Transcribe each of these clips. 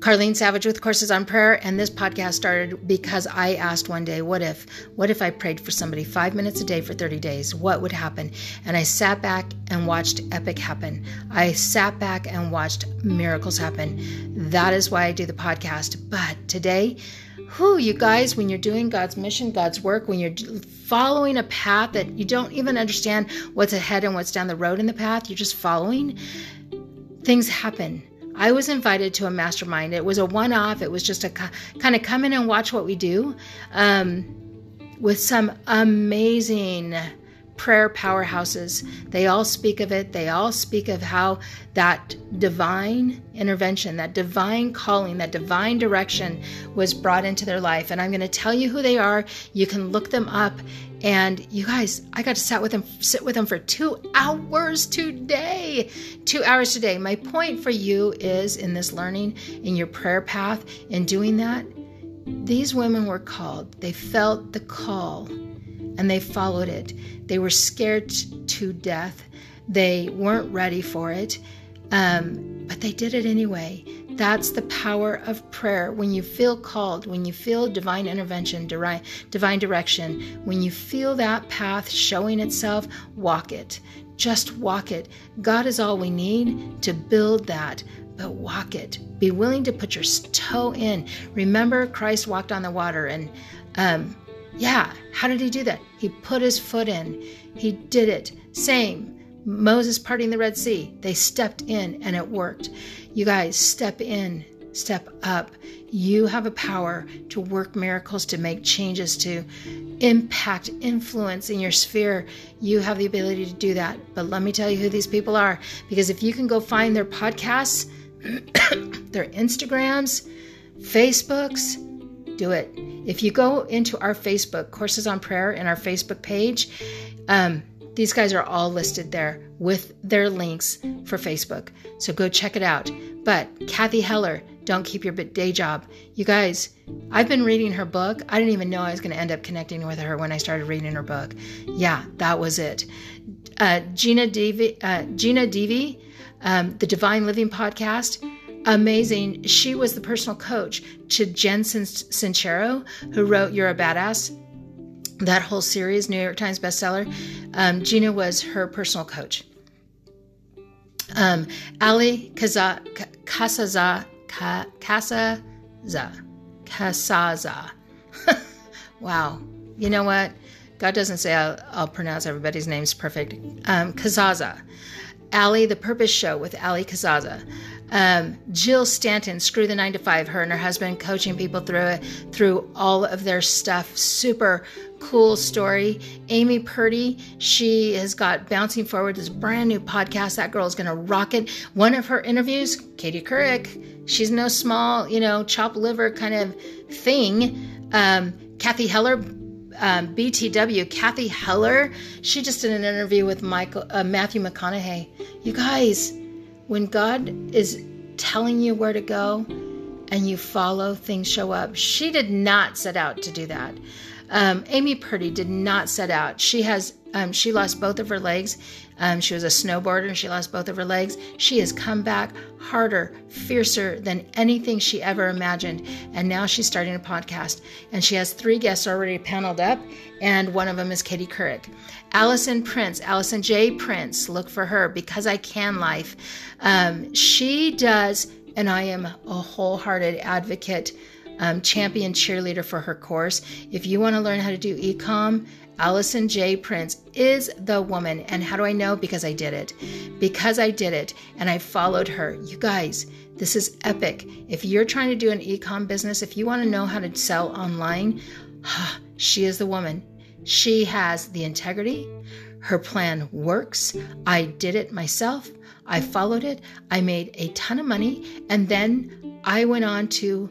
Carlene Savage with Courses on Prayer, and this podcast started because I asked one day, "What if? What if I prayed for somebody five minutes a day for 30 days? What would happen?" And I sat back and watched epic happen. I sat back and watched miracles happen. That is why I do the podcast. But today, who you guys, when you're doing God's mission, God's work, when you're following a path that you don't even understand what's ahead and what's down the road in the path, you're just following. Things happen I was invited to a mastermind. It was a one off, it was just a kind of come in and watch what we do um, with some amazing prayer powerhouses. They all speak of it. They all speak of how that divine intervention, that divine calling, that divine direction was brought into their life. And I'm going to tell you who they are. You can look them up. And you guys, I got to sit with them, sit with them for two hours today. Two hours today. My point for you is in this learning, in your prayer path, in doing that, these women were called. They felt the call and they followed it. They were scared to death. They weren't ready for it, um, but they did it anyway. That's the power of prayer. When you feel called, when you feel divine intervention, divine direction, when you feel that path showing itself, walk it. Just walk it. God is all we need to build that but walk it. Be willing to put your toe in. Remember, Christ walked on the water, and um, yeah, how did he do that? He put his foot in. He did it. Same. Moses parting the Red Sea. They stepped in and it worked. You guys, step in, step up. You have a power to work miracles, to make changes, to impact, influence in your sphere. You have the ability to do that. But let me tell you who these people are. Because if you can go find their podcasts, their Instagrams, Facebooks, do it. If you go into our Facebook, Courses on Prayer, in our Facebook page, um, these guys are all listed there with their links for Facebook. So go check it out. But Cathy Heller, don't keep your day job. You guys, I've been reading her book. I didn't even know I was going to end up connecting with her when I started reading her book. Yeah, that was it. Uh, Gina DeVee, uh, Gina DeVee, um, the Divine Living podcast amazing. She was the personal coach to Jen Sincero, who wrote You're a Badass, that whole series, New York Times bestseller. Um, Gina was her personal coach. Um, Allie Kaza, Kasaza, Kasaza, Kasaza. wow. You know what? God doesn't say I'll, I'll pronounce everybody's names perfect. Um, Casazza. Allie, The Purpose Show with Allie Casazza. Um, Jill Stanton, Screw the Nine to Five, her and her husband coaching people through it, through all of their stuff. Super cool story. Amy Purdy, she has got Bouncing Forward, this brand new podcast. That girl is going to rock it. One of her interviews, Katie Couric, she's no small, you know, chop liver kind of thing. Um, Cathy Heller, um, BTW, Cathy Heller, she just did an interview with Michael uh, Matthew McConaughey. You guys, when God is telling you where to go and you follow, things show up. She did not set out to do that. Um, Amy Purdy did not set out. She has um, she lost both of her legs. Um, she was a snowboarder and she lost both of her legs. She has come back harder, fiercer than anything she ever imagined. And now she's starting a podcast. And she has three guests already paneled up, and one of them is Katie Couric. Alison Prince, Alison J. Prince, look for her because I can life. Um, she does, and I am a wholehearted advocate, um, champion cheerleader for her course. If you want to learn how to do ecom, Alison J. Prince is the woman. And how do I know? Because I did it. Because I did it and I followed her. You guys, this is epic. If you're trying to do an ecom business, if you want to know how to sell online, she is the woman. She has the integrity. Her plan works. I did it myself. I followed it. I made a ton of money. And then I went on to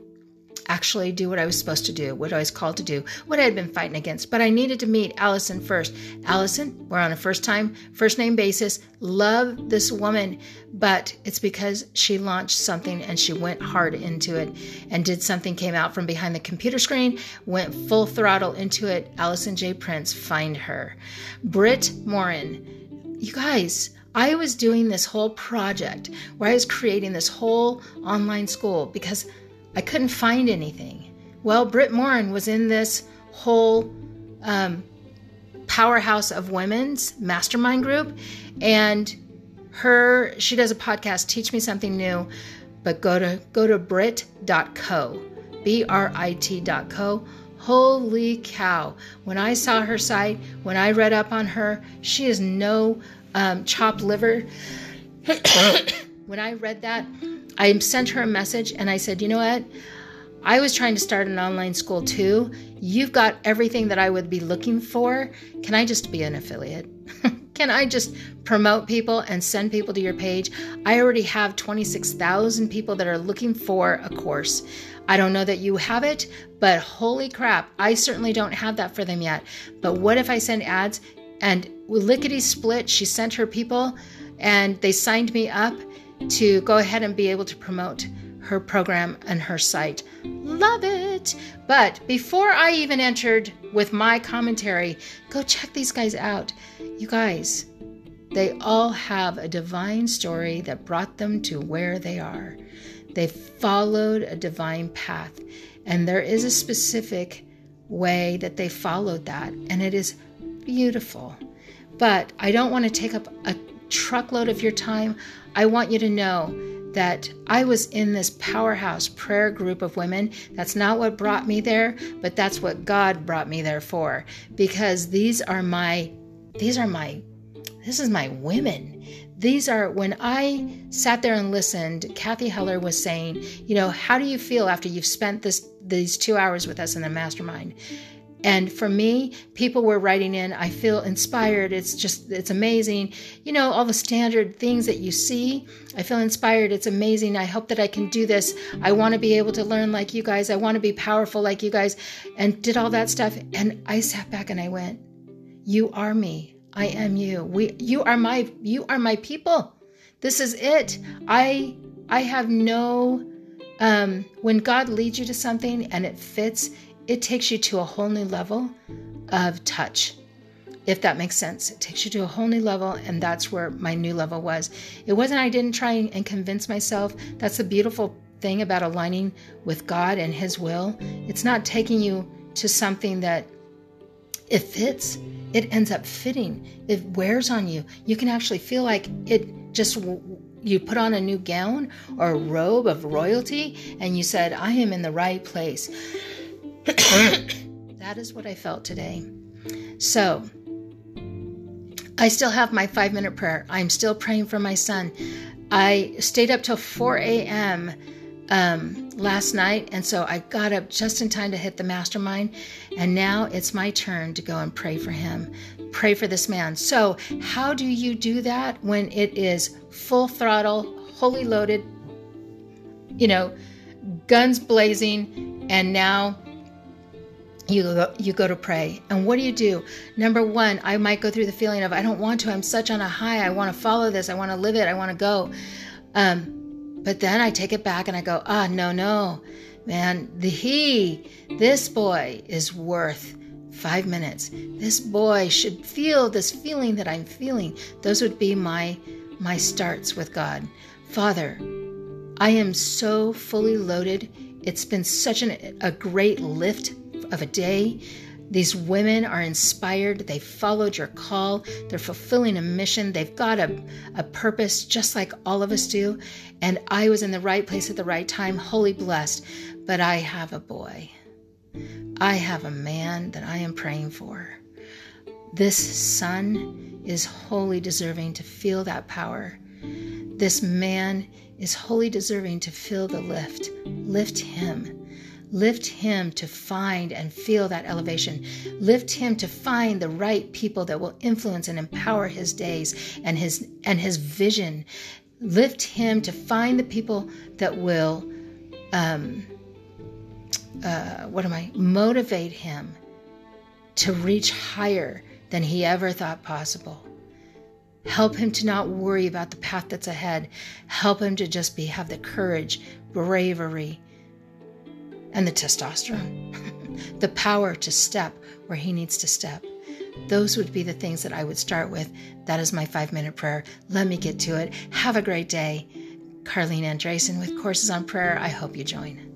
actually do what I was supposed to do, what I was called to do, what I had been fighting against. But I needed to meet Alison first. Alison, we're on a first time, first name basis. Love this woman, but it's because she launched something and she went hard into it and did something, came out from behind the computer screen, went full throttle into it. Alison J. Prince, find her. Britt Morin, you guys, I was doing this whole project where I was creating this whole online school because I couldn't find anything. Well, Britt Morin was in this whole um, powerhouse of women's mastermind group, and her she does a podcast, Teach Me Something New. But go to go to Brit.co, B R I T.co. Holy cow! When I saw her site, when I read up on her, she is no um, chopped liver. when I read that, I sent her a message and I said, you know what? I was trying to start an online school too. You've got everything that I would be looking for. Can I just be an affiliate? Can I just promote people and send people to your page? I already have 26,000 people that are looking for a course. I don't know that you have it, but holy crap, I certainly don't have that for them yet. But what if I send ads and lickety split, she sent her people and they signed me up to go ahead and be able to promote her program and her site. Love it! But before I even entered with my commentary, go check these guys out. You guys, they all have a divine story that brought them to where they are. They followed a divine path, and there is a specific way that they followed that, and it is beautiful. But I don't want to take up a truckload of your time. I want you to know that I was in this powerhouse prayer group of women. That's not what brought me there, but that's what God brought me there for because these are my these are my this is my women. These are when I sat there and listened, Cathy Heller was saying, you know, how do you feel after you've spent this these 2 hours with us in the mastermind? And for me, people were writing in, I feel inspired. It's just, it's amazing. You know, all the standard things that you see. I feel inspired. It's amazing. I hope that I can do this. I want to be able to learn like you guys. I want to be powerful like you guys. And did all that stuff. And I sat back and I went, You are me. I am you. We, you are my, you are my people. This is it. I, I have no, um, when God leads you to something and it fits, it takes you to a whole new level of touch. If that makes sense, it takes you to a whole new level, and that's where my new level was. It wasn't, I didn't try and convince myself. That's the beautiful thing about aligning with God and His will. It's not taking you to something that it fits, it ends up fitting, it wears on you. You can actually feel like it just you put on a new gown or a robe of royalty and you said, I am in the right place. that is what I felt today. So, I still have my five minute prayer. I'm still praying for my son. I stayed up till 4 a.m. Um, last night, and so I got up just in time to hit the mastermind. And now it's my turn to go and pray for him, pray for this man. So, how do you do that when it is full throttle, fully loaded, you know, guns blazing, and now you go, you go to pray. And what do you do? Number one, I might go through the feeling of, I don't want to. I'm such on a high. I want to follow this. I want to live it. I want to go. Um, but then I take it back and I go, ah, no, no, man, the he, this boy is worth five minutes. This boy should feel this feeling that I'm feeling. Those would be my my starts with God. Father, I am so fully loaded. It's been such an, a great lift of a day. These women are inspired. They followed your call. They're fulfilling a mission. They've got a, a purpose just like all of us do. And I was in the right place at the right time, wholly blessed. But I have a boy. I have a man that I am praying for. This son is wholly deserving to feel that power. This man is wholly deserving to feel the lift. Lift him. Lift him to find and feel that elevation. Lift him to find the right people that will influence and empower his days and his and his vision. Lift him to find the people that will um, uh, what am I? Motivate him to reach higher than he ever thought possible. Help him to not worry about the path that's ahead. Help him to just be have the courage, bravery, and the testosterone, the power to step where he needs to step. Those would be the things that I would start with. That is my five minute prayer. Let me get to it. Have a great day. Carlene Andresen with Courses on Prayer. I hope you join.